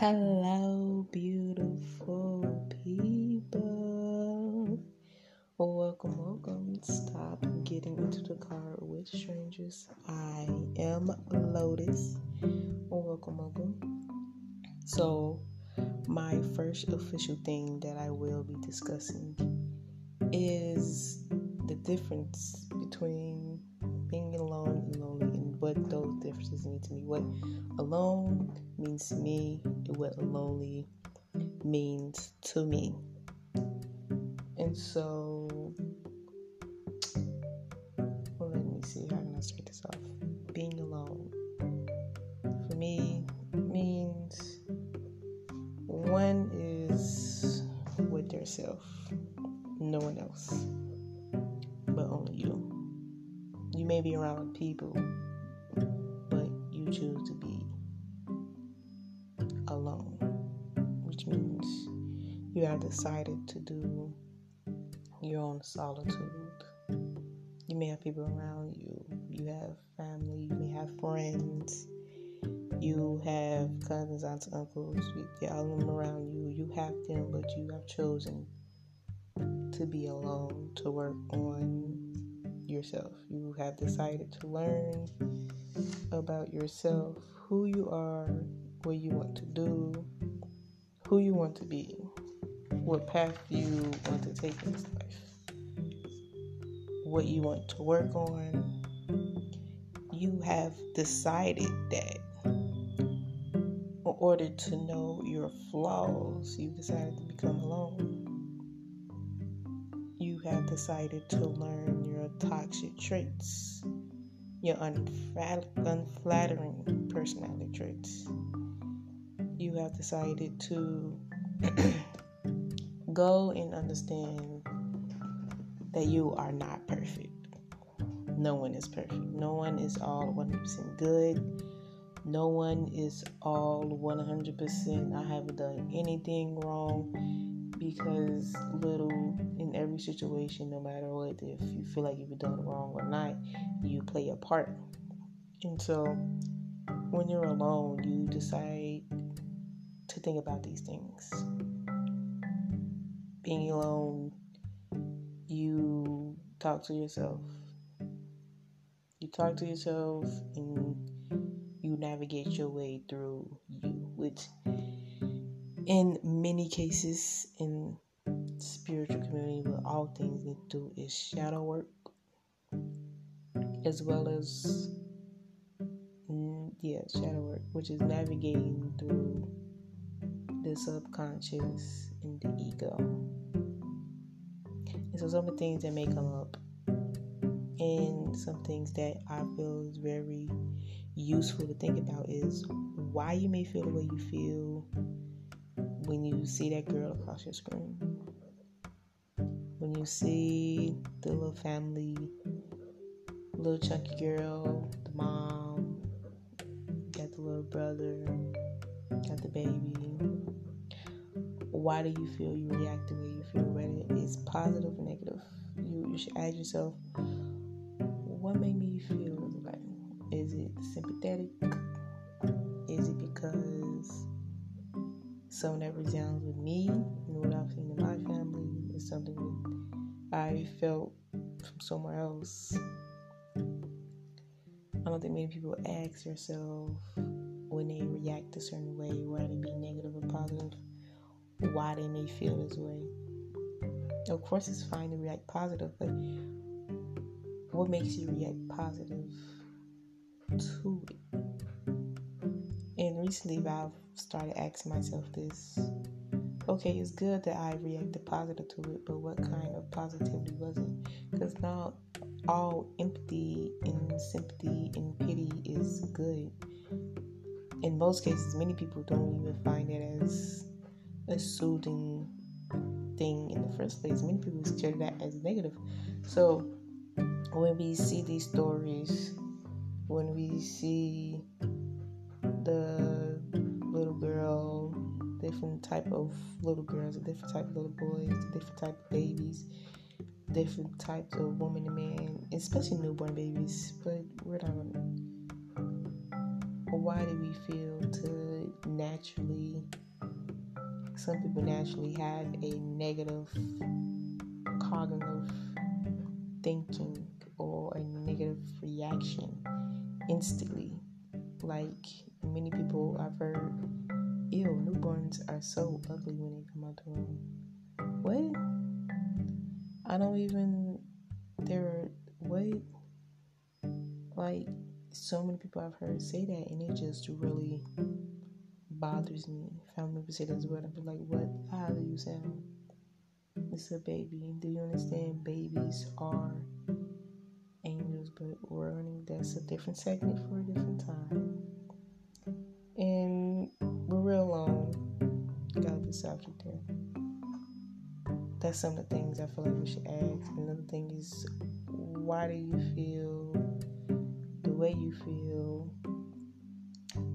Hello, beautiful people. Welcome, welcome. Stop getting into the car with strangers. I am Lotus. Welcome, welcome. So, my first official thing that I will be discussing is the difference between differences mean to me. What alone means to me and what lonely means to me. And so, well, let me see, how can I start this off? Being alone for me means one is with yourself, no one else, but only you. You may be around people, you choose to be alone, which means you have decided to do your own solitude. You may have people around you, you have family, you may have friends, you have cousins, aunts, uncles, you all them around you. You have them, but you have chosen to be alone to work on yourself. You have decided to learn about yourself, who you are, what you want to do, who you want to be, what path you want to take in life, what you want to work on. You have decided that in order to know your flaws, you decided to become alone. Have decided to learn your toxic traits, your unflattering personality traits. You have decided to go and understand that you are not perfect. No one is perfect. No one is all 100% good. No one is all 100%. I haven't done anything wrong because little in every situation, no matter what, if you feel like you've done wrong or not, you play a part. And so when you're alone, you decide to think about these things. Being alone, you talk to yourself. You talk to yourself and you navigate your way through you, which in many cases in spiritual community, but all things need to do is shadow work, as well as mm, yeah, shadow work, which is navigating through the subconscious and the ego. And so some of the things that may come up and some things that I feel is very useful to think about is why you may feel the way you feel when you see that girl across your screen. When you see the little family, little chunky girl, the mom, got the little brother, got the baby. Why do you feel you react the way you feel? Whether it's positive or negative, you, you should ask yourself, what made me feel way? Is it sympathetic? Is it because something that resounds with me and what I've seen in my family is something that I felt from somewhere else? I don't think many people ask themselves when they react a certain way, whether it be negative or positive, why they may feel this way. Of course, it's fine to react positive, but what makes you react positive to it? Recently, I've started asking myself this okay, it's good that I reacted positive to it, but what kind of positivity was it? Because not all empathy and sympathy and pity is good. In most cases, many people don't even find it as a soothing thing in the first place. Many people consider that as negative. So when we see these stories, when we see the different type of little girls, a different type of little boys, different type of babies, different types of woman and man, especially newborn babies. But we're not gonna. Why do we feel to naturally, some people naturally have a negative cognitive thinking or a negative reaction instantly. Like many people I've heard, ew, newborns are so ugly when they come out the womb. What? I don't even, they're, what? Like, so many people I've heard say that, and it just really bothers me. Family members say that's weird. I'm like, what? How do you sound? It's a baby. Do you understand? Babies are angels, but we're learning that's a different segment for a different time. And That's some of the things I feel like we should ask. Another thing is, why do you feel the way you feel,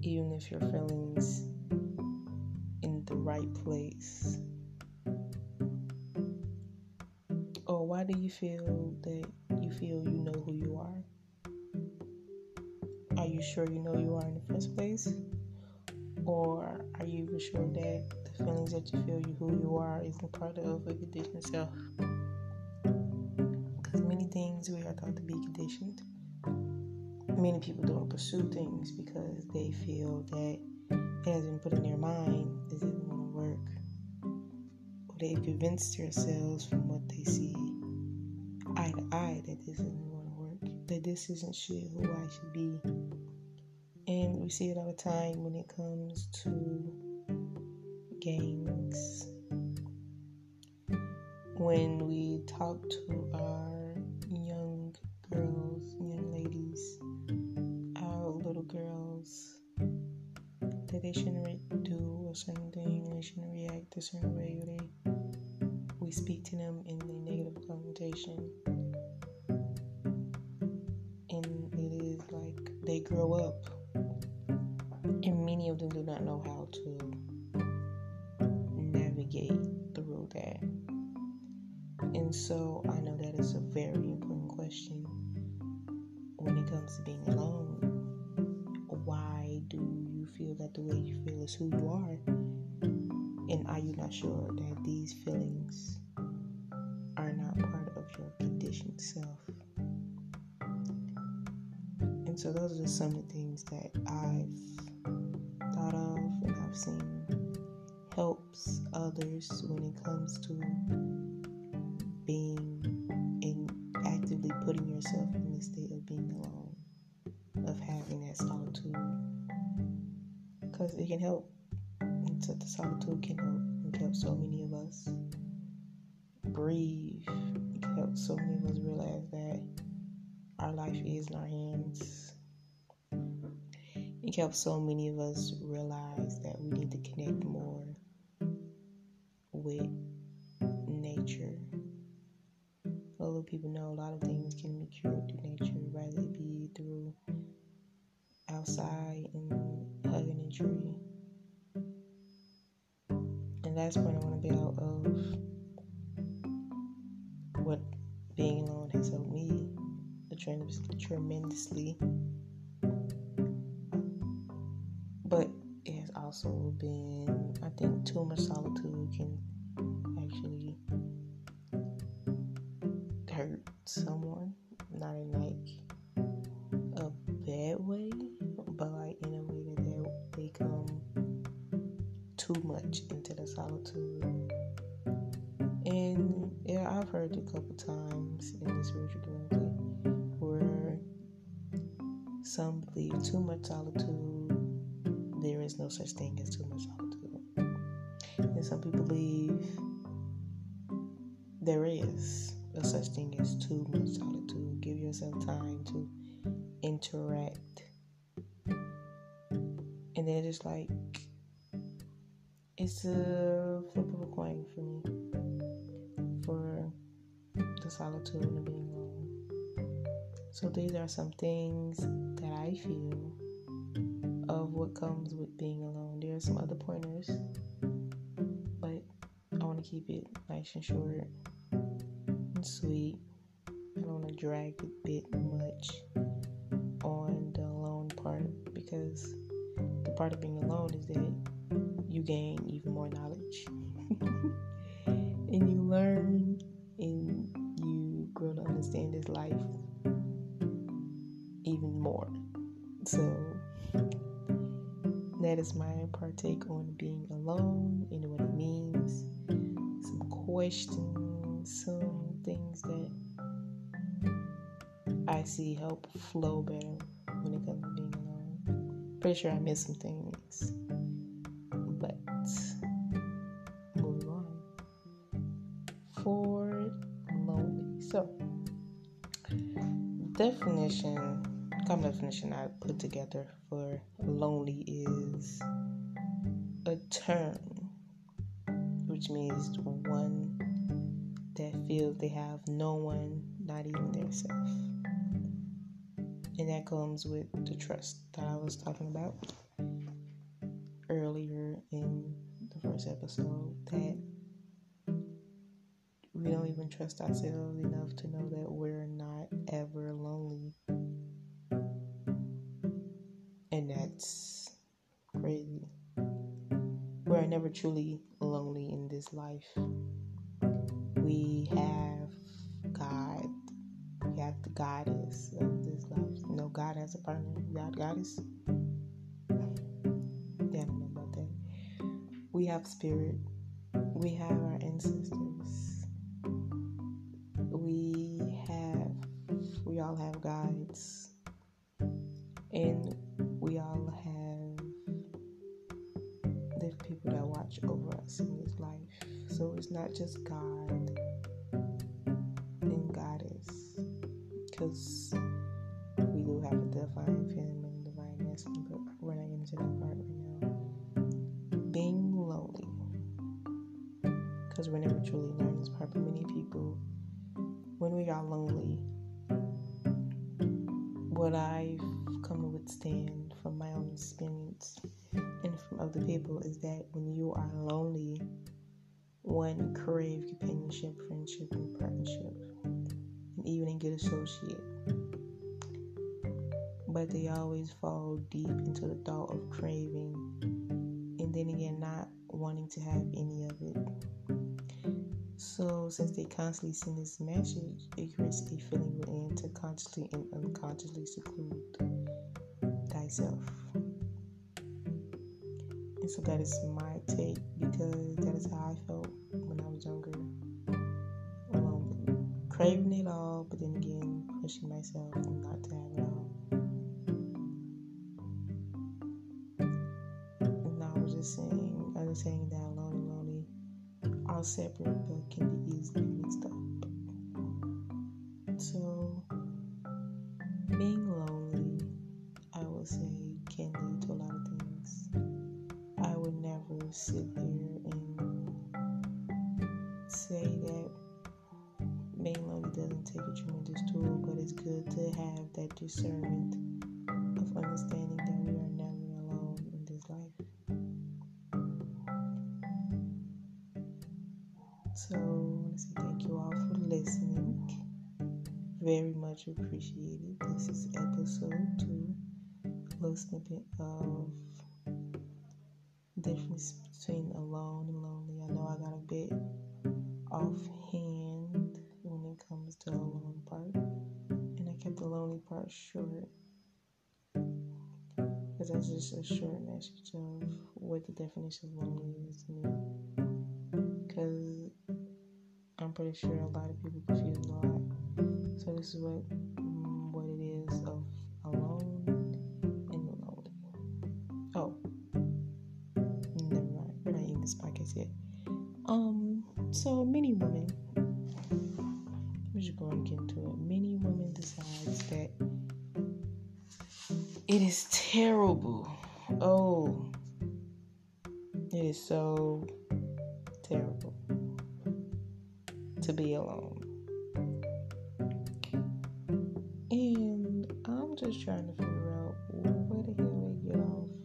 even if your feelings in the right place? Or why do you feel that you feel you know who you are? Are you sure you know you are in the first place? Or are you even sure that feelings that you feel who you are isn't part of a conditioned self? Because many things we are taught to be conditioned. Many people don't pursue things because they feel that it has been put in their mind this isn't going to work. Or they've convinced themselves from what they see eye to eye that this isn't going to work, that this isn't shit who I should be. And we see it all the time when it comes to gangs. When we talk to our young girls, young ladies, our little girls, that they shouldn't do a certain thing, they shouldn't react a certain way, or they we speak to them in a negative connotation. And it is like they grow up, and many of them do not know how to navigate through that. And so I know that is a very important question when it comes to being alone. Why do you feel that the way you feel is who you are? And are you not sure that these feelings are not part of your conditioned self? And so those are just some of the things that I've thought of and I've seen helps others when it comes to being in actively putting yourself in the state of being alone, of having that solitude. Because it can help so the solitude can help. It can help so many of us breathe. It can help so many of us realize that our life is in our hands. It can help so many of us realize that we need to connect more with nature. Although people know a lot of things can be cured through nature, whether it be through outside and hugging a tree and last point I want to build of what being alone has helped me tremendously. But it has also been, I think, too much solitude can actually hurt someone. Not in like a bad way, but like in a way that they, they come too much into the solitude. And yeah, I've heard a couple times in the spiritual community where some believe too much solitude, there is no such thing as too much solitude. And some people believe there is no such thing as too much solitude. Give yourself time to interact. And then it's like it's a flip of a coin for me for the solitude and being alone. So these are some things that I feel of what comes with being alone. There are some other pointers, to keep it nice and short and sweet. I don't want to drag a bit much on the alone part because the part of being alone is that you gain even more knowledge. and you learn and you grow to understand this life even more. So that is my partake on being alone and what it means. Some questions, some things that I see help flow better when it comes to being alone. Pretty sure I missed some things. But moving on. For lonely. So definition common definition I put together for lonely is a term which means one that feels they have no one, not even themselves. And that comes with the trust that I was talking about earlier in the first episode that we don't even trust ourselves enough to know that we're not ever lonely. And that's crazy. We're never truly lonely in this life. We have God. We have the goddess of this life. Know, God has a partner. God, goddess. Yeah, I don't know about that. We have spirit. We have our ancestors. We have, we all have guides. And we all So it's not just God and Goddess. Because we do have a divine feminine, divine masculine, but we're not into that part right now. Being lonely. Because we're never truly learning this part, but many people, when we are lonely, what I've come to withstand from my own experience and from other people is that when you are lonely, one crave companionship, friendship, and partnership, and even a good associate. But they always fall deep into the thought of craving, and then again, not wanting to have any of it. So, since they constantly send this message, it creates a feeling within to consciously and unconsciously seclude thyself. And so that is my take because that is how I felt craving mm-hmm. it all, but then again, pushing myself not to have it all. And I was just saying, I was saying that alone and lonely are separate but can be easily mixed up. So, So, say thank you all for listening. Very much appreciated. This is episode two, a little snippet of difference between alone and lonely. I know I got a bit offhand when it comes to the alone part, and I kept the lonely part short because that's just a short message of what the definition of lonely is to me. Sure a lot of people confuse a lot. So this is what mm, what it is of alone and lonely. Oh, never mind. We're not in this podcast yet. Um, so many women. We're just going to get into it. Many women decides that it is terrible. Oh, it is so to be alone. And I'm just trying to figure out where the hell they get off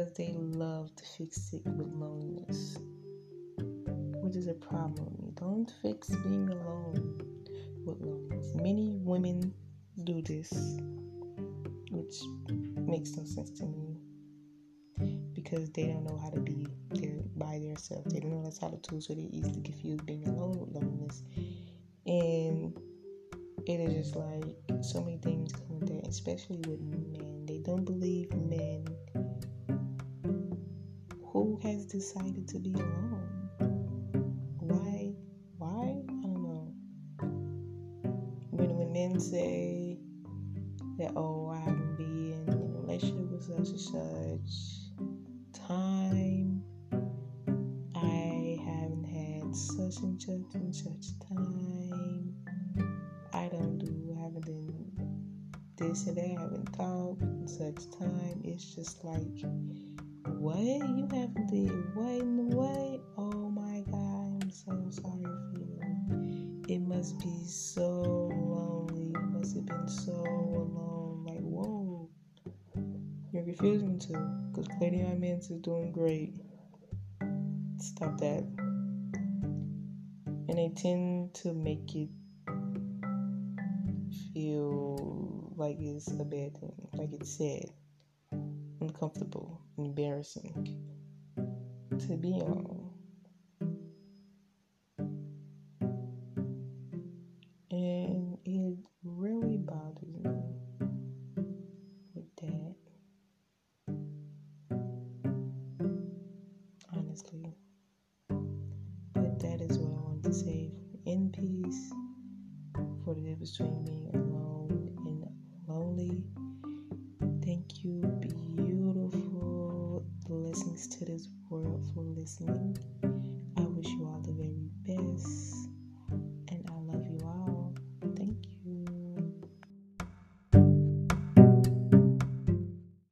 because they love to fix it with loneliness, which is a problem. Don't fix being alone with loneliness. Many women do this, which makes no sense to me because they don't know how to be there by themselves. They don't know that's how to tool, so they easily confuse being alone with loneliness. And it is just like so many things come with that, especially with men. They don't believe men has decided to be alone. Why? Why? I don't know. When when men say that, oh, I haven't been in a relationship with such and such time, I haven't had such and such and such time. I don't do, I haven't done this and that, I haven't talked in such time. It's just like what? You haven't did what in the way? Oh my god, I'm so sorry for you. It must be so lonely. It must have been so alone. Like, whoa. You're refusing to. Because Clearly My Mans is doing great. Stop that. And they tend to make it feel like it's a bad thing. Like it's sad uncomfortable, embarrassing to be alone. And it really bothers me with that. Honestly. But that is what I want to say. In peace for the difference between being alone and lonely.